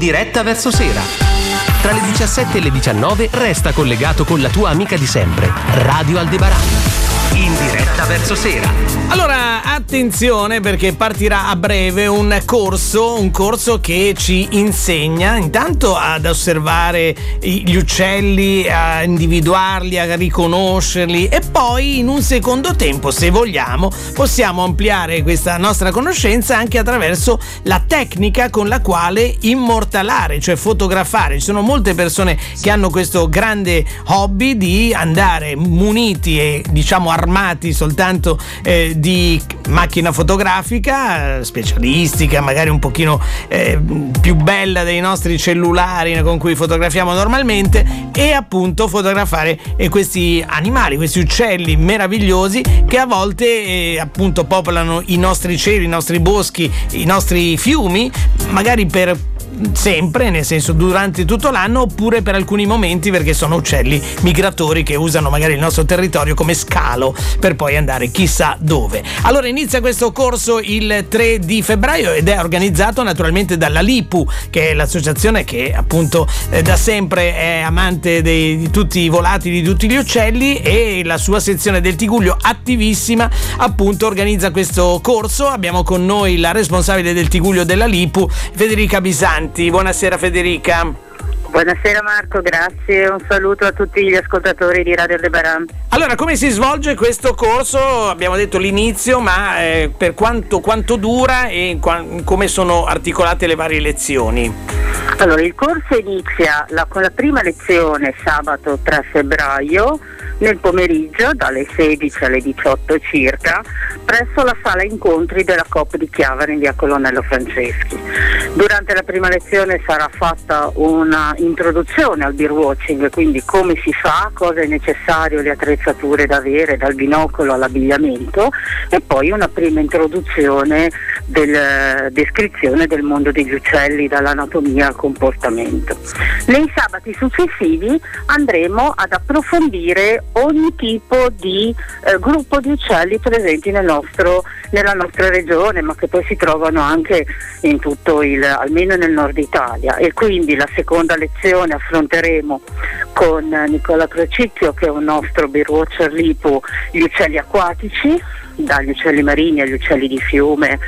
diretta verso sera. Tra le 17 e le 19 resta collegato con la tua amica di sempre, Radio Aldebaran in diretta verso sera. Allora, attenzione perché partirà a breve un corso, un corso che ci insegna intanto ad osservare gli uccelli, a individuarli, a riconoscerli e poi in un secondo tempo, se vogliamo, possiamo ampliare questa nostra conoscenza anche attraverso la tecnica con la quale immortalare, cioè fotografare. Ci sono molte persone che hanno questo grande hobby di andare muniti e diciamo armati soltanto eh, di macchina fotografica specialistica, magari un pochino eh, più bella dei nostri cellulari con cui fotografiamo normalmente e appunto fotografare eh, questi animali, questi uccelli meravigliosi che a volte eh, appunto popolano i nostri cieli, i nostri boschi, i nostri fiumi, magari per sempre, nel senso durante tutto l'anno, oppure per alcuni momenti perché sono uccelli migratori che usano magari il nostro territorio come scalo per poi andare chissà dove. Allora inizia questo corso il 3 di febbraio ed è organizzato naturalmente dalla LIPU, che è l'associazione che appunto eh, da sempre è amante dei, di tutti i volatili, di tutti gli uccelli e la sua sezione del Tiguglio attivissima appunto organizza questo corso. Abbiamo con noi la responsabile del Tiguglio della LIPU, Federica Bisanti. Avanti. Buonasera Federica. Buonasera Marco, grazie. Un saluto a tutti gli ascoltatori di Radio Aldebaran. Allora, come si svolge questo corso? Abbiamo detto l'inizio, ma eh, per quanto, quanto, dura e qua, come sono articolate le varie lezioni? Allora, il corso inizia la, con la prima lezione sabato 3 febbraio nel pomeriggio dalle 16 alle 18 circa presso la sala incontri della COP di Chiavari in via Colonnello Franceschi. Durante la prima lezione sarà fatta una introduzione al beer watching, quindi come si fa, cosa è necessario, le attrezzature da avere dal binocolo all'abbigliamento e poi una prima introduzione della descrizione del mondo degli uccelli dall'anatomia al comportamento. Nei sabati successivi andremo ad approfondire ogni tipo di eh, gruppo di uccelli presenti nel nostro, nella nostra regione, ma che poi si trovano anche in tutto il, almeno nel nord Italia. E quindi la seconda lezione affronteremo con Nicola Crocicchio, che è un nostro birdwatcher lipo, gli uccelli acquatici, dagli uccelli marini agli uccelli di fiume,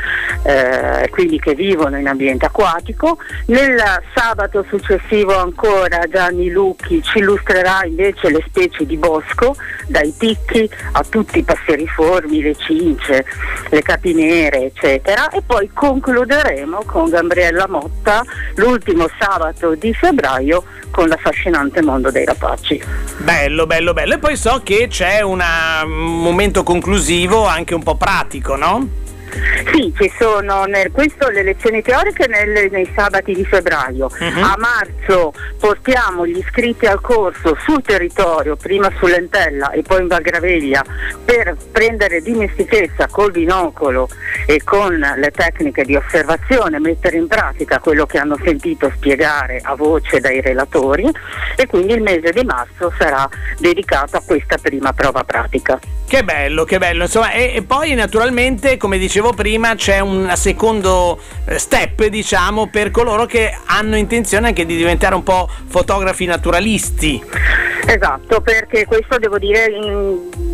eh, quindi che vivono in ambiente acquatico. Nel sabato successivo ancora Gianni Lucchi ci illustrerà invece le specie di bosco, dai picchi a tutti i passeriformi, le cince, le capinere, eccetera. E poi concluderemo con Gabriella Motta l'ultimo sabato di febbraio con l'affascinante mondo dei rapaci. Bello, bello, bello. E poi so che c'è una, un momento conclusivo anche un po' pratico, no? Sì, ci sono nel, questo le lezioni teoriche nel, nei sabati di febbraio. Uh-huh. A marzo portiamo gli iscritti al corso sul territorio, prima sull'Entella e poi in Valgraveglia, per prendere dimestichezza col binocolo e con le tecniche di osservazione, mettere in pratica quello che hanno sentito spiegare a voce dai relatori e quindi il mese di marzo sarà dedicato a questa prima prova pratica. Che bello, che bello, insomma, e, e poi naturalmente, come dicevo prima, c'è un secondo eh, step, diciamo, per coloro che hanno intenzione anche di diventare un po' fotografi naturalisti. Esatto, perché questo devo dire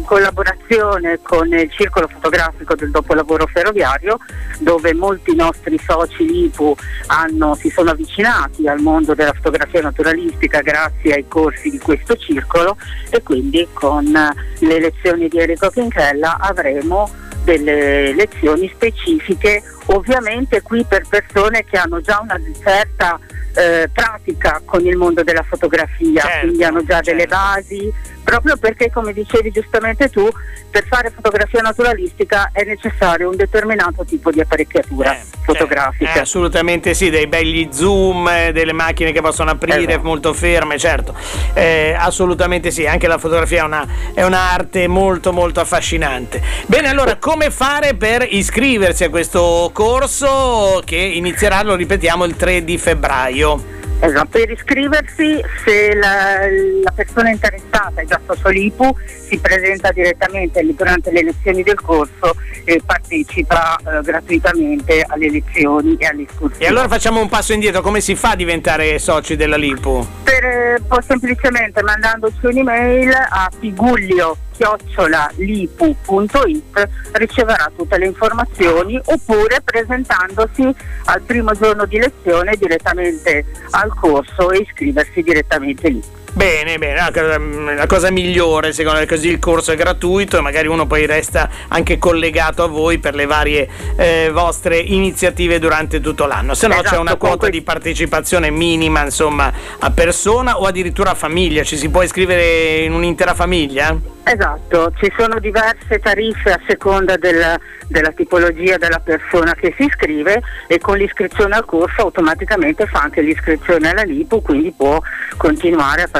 collaborazione con il circolo fotografico del dopolavoro ferroviario, dove molti nostri soci LIPU hanno, si sono avvicinati al mondo della fotografia naturalistica grazie ai corsi di questo circolo e quindi con le lezioni di Enrico Pinchella avremo delle lezioni specifiche, ovviamente qui per persone che hanno già una certa eh, pratica con il mondo della fotografia, certo, quindi hanno già certo. delle basi, proprio perché come dicevi giustamente tu, per fare fotografia naturalistica è necessario un determinato tipo di apparecchiatura eh, fotografica. Eh, assolutamente sì, dei belli zoom, eh, delle macchine che possono aprire esatto. molto ferme, certo, eh, assolutamente sì, anche la fotografia è, una, è un'arte molto molto affascinante. Bene, allora come fare per iscriversi a questo corso che inizierà, lo ripetiamo, il 3 di febbraio? Esatto, per iscriversi se la, la, persona interessata è già socio l'IPU si presenta direttamente durante le lezioni del corso e partecipa eh, gratuitamente alle lezioni e alle escursioni. E allora facciamo un passo indietro, come si fa a diventare soci della LIPU? Per, eh, semplicemente mandandoci un'email a piguglio chiocciolalipu.it riceverà tutte le informazioni oppure presentandosi al primo giorno di lezione direttamente al corso e iscriversi direttamente lì. Bene, bene, la cosa migliore secondo me così il corso è gratuito e magari uno poi resta anche collegato a voi per le varie eh, vostre iniziative durante tutto l'anno. Se no esatto, c'è una quota comunque... di partecipazione minima insomma a persona o addirittura a famiglia, ci si può iscrivere in un'intera famiglia? Esatto, ci sono diverse tariffe a seconda del, della tipologia della persona che si iscrive e con l'iscrizione al corso automaticamente fa anche l'iscrizione alla LIPU, quindi può continuare a partecipare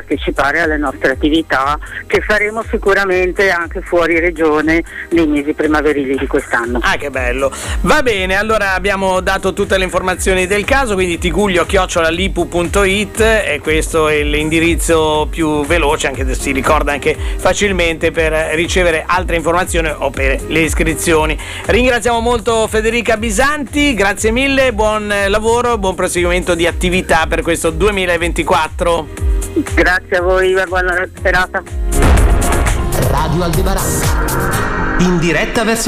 alle nostre attività che faremo sicuramente anche fuori regione nei mesi primaverili di quest'anno. Ah che bello! Va bene, allora abbiamo dato tutte le informazioni del caso, quindi tiguglio chiocciolalipu.it e questo è l'indirizzo più veloce, anche se si ricorda anche facilmente per ricevere altre informazioni o per le iscrizioni. Ringraziamo molto Federica Bisanti, grazie mille, buon lavoro, buon proseguimento di attività per questo 2024. Grazie a voi, buona serata. Radio Aldebaran. In diretta verso